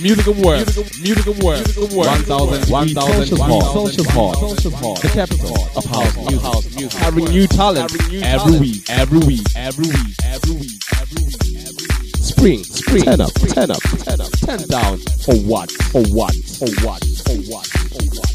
Music World, Music World, Music World, 1000, 1000 social hall, social hall, the capital of house music, house music, having new talent every week, every week, every week, every week, every week, every week. Spring, spring, ten up, ten up, ten up, ten down, for what, for what, for what, for what, for what,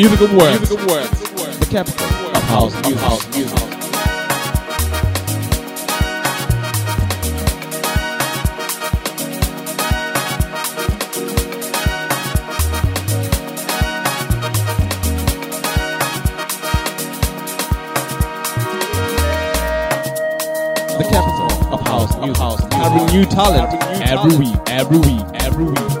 musical works. The capital of house music. House music. The capital of house music. House music. Having new talent every week, every week, every week.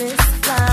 this time.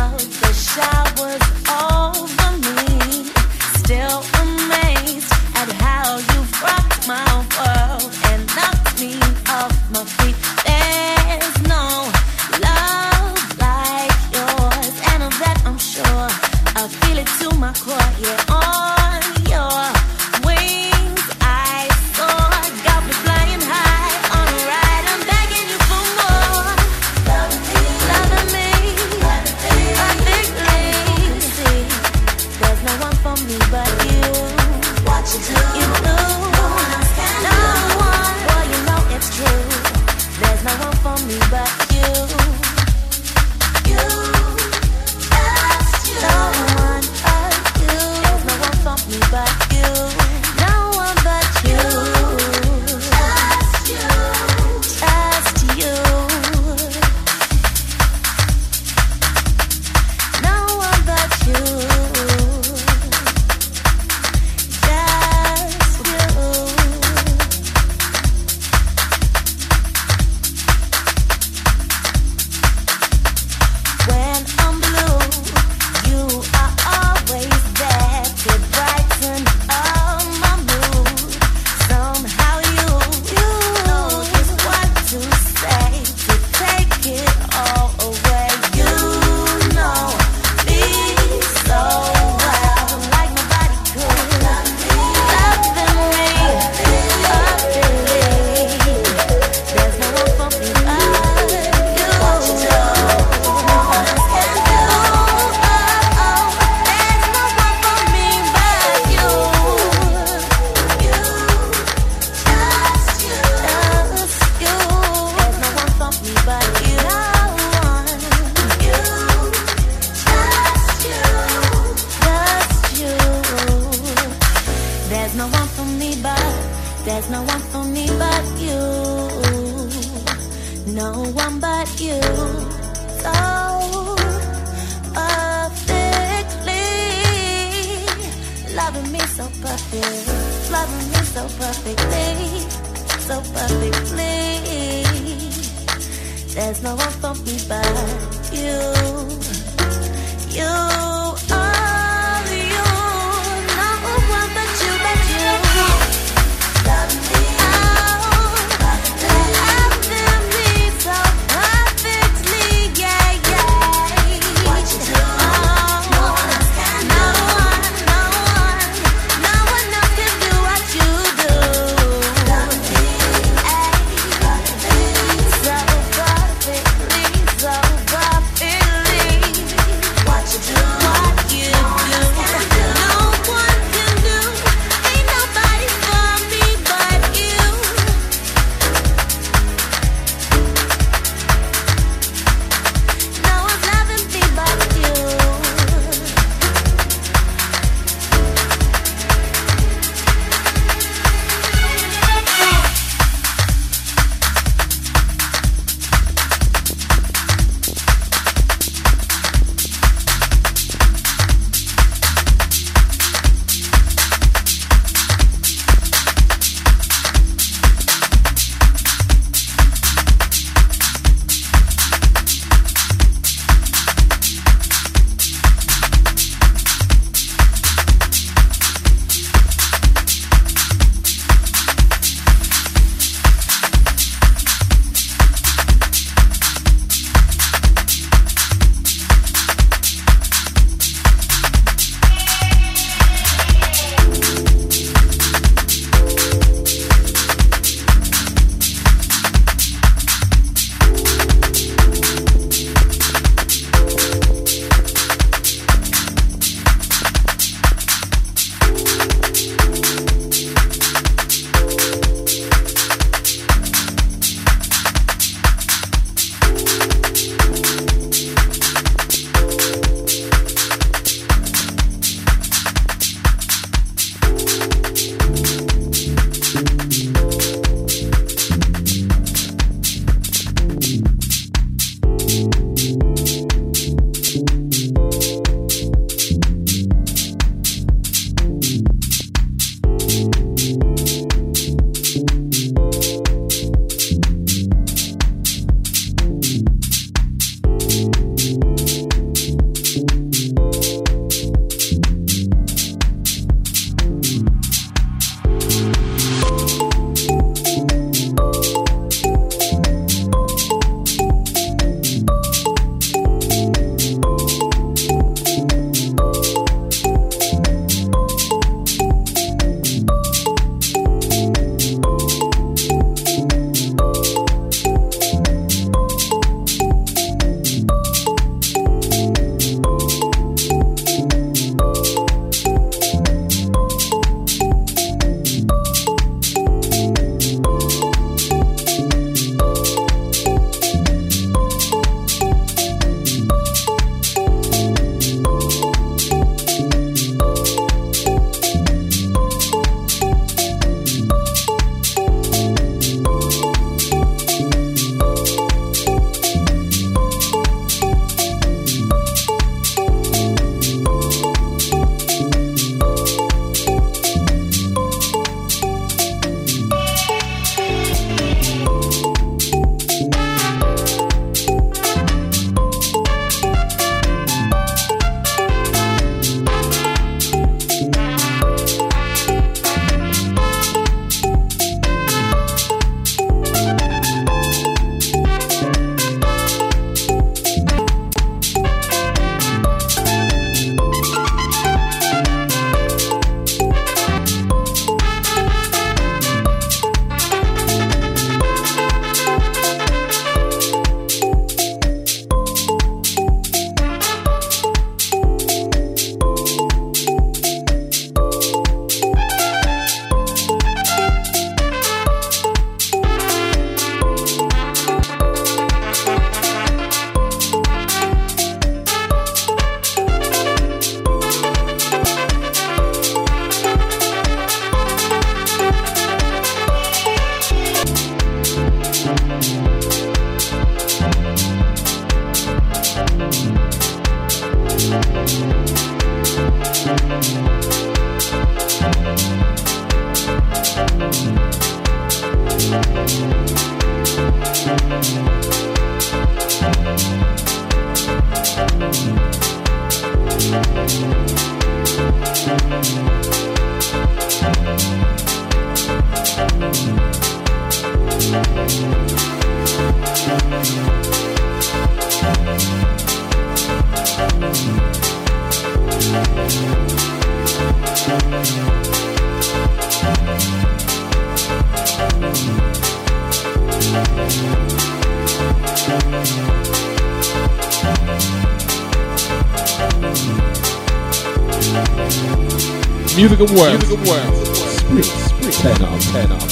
Music and words. Music and words. Split, split. Ten out, ten out.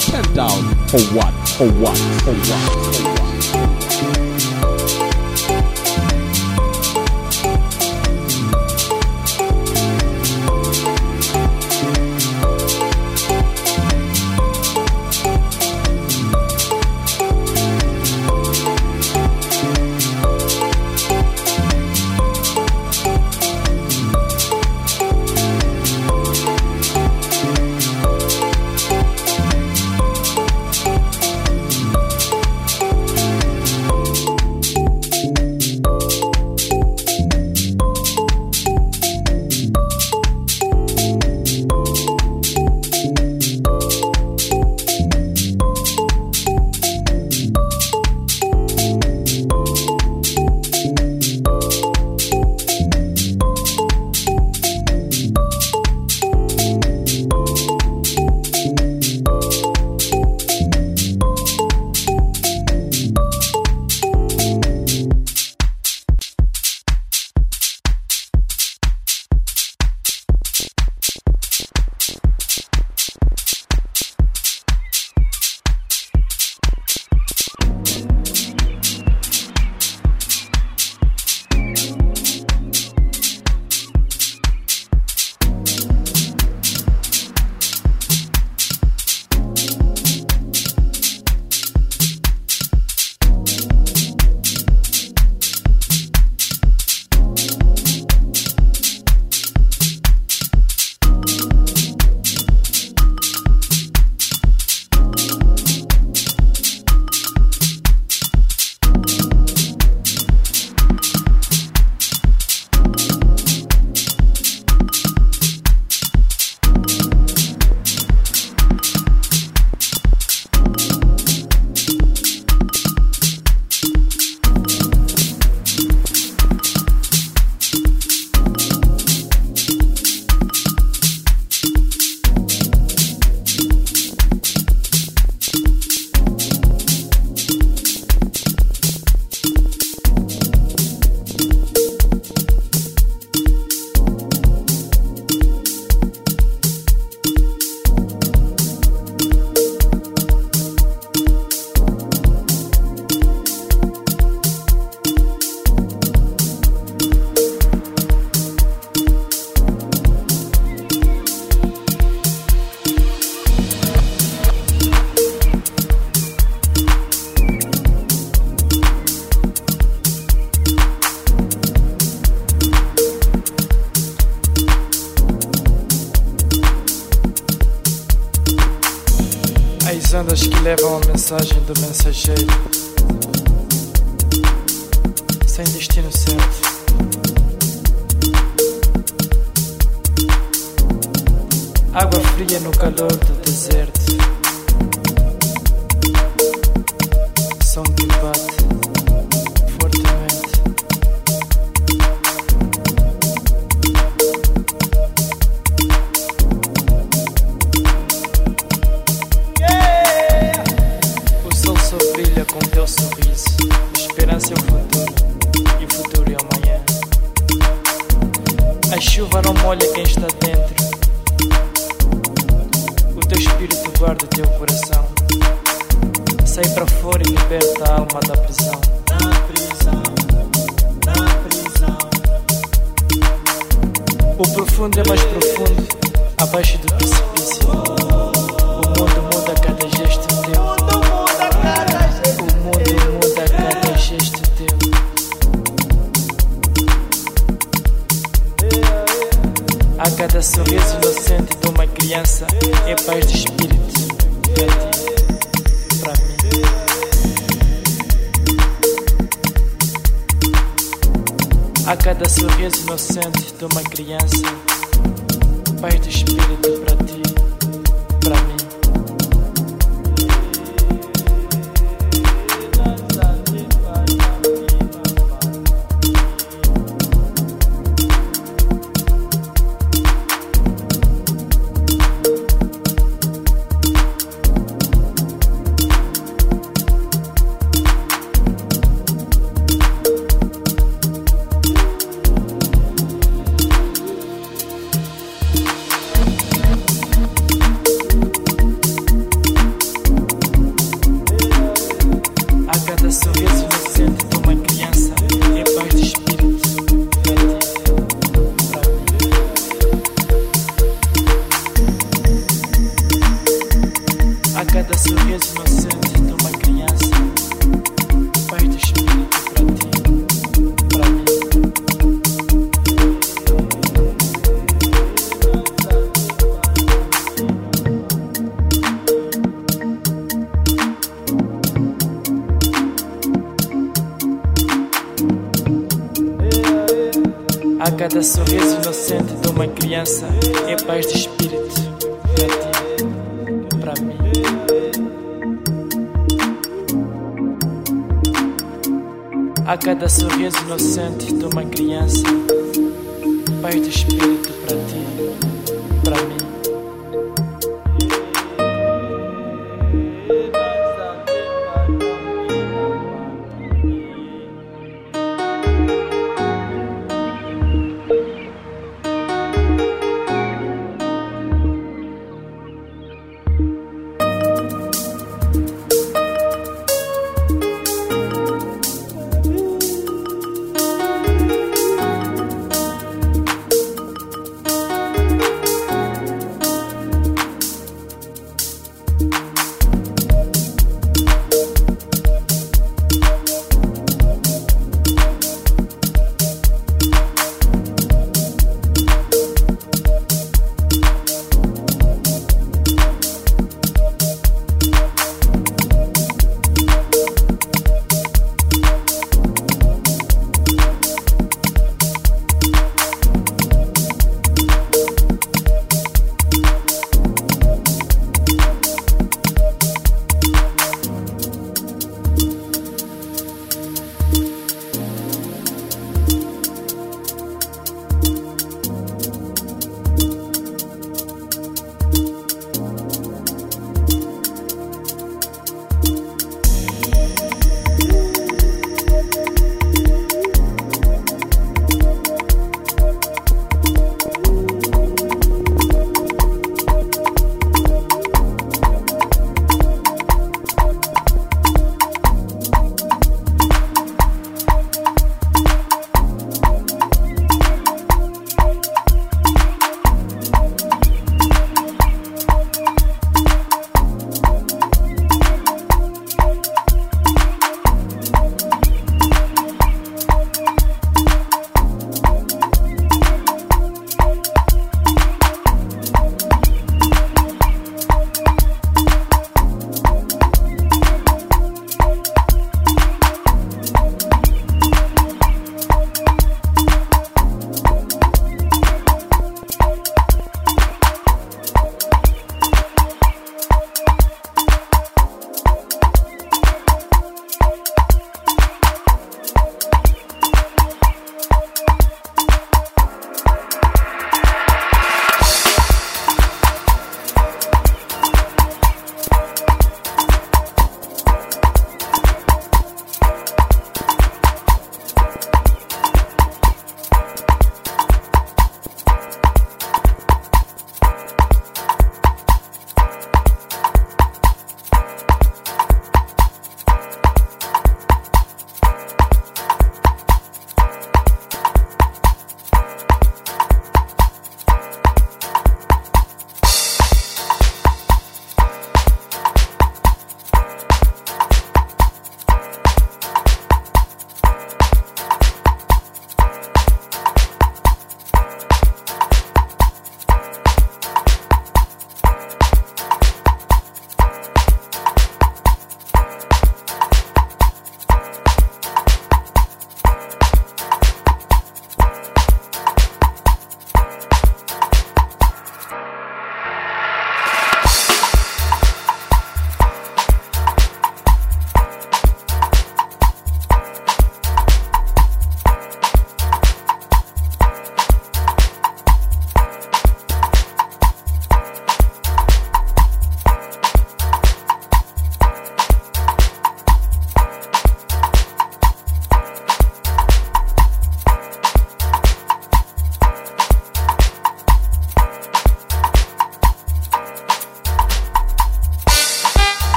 Ten down for what? For what? For what? For what? Guarda o teu coração. Sai para fora e liberta a alma da prisão. Da prisão, da prisão. O profundo é mais profundo, abaixo do precipício. O mundo muda a cada gesto teu. O mundo muda a cada gesto teu. A cada sorriso inocente de uma criança é paz de espírito. Cada sorriso inocente de uma criança, paz de espírito A cada sorriso inocente de uma criança, Pai do Espírito, para ti.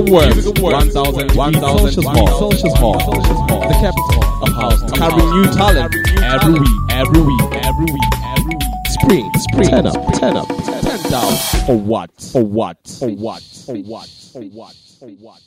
of Worms, 1000 Socials Mall, the capital of house, carrying new talent. every week, every week, every week, every week. Spring, spring, ten up, ten up, ten down, or what, or what, or what, or what, or what, or what.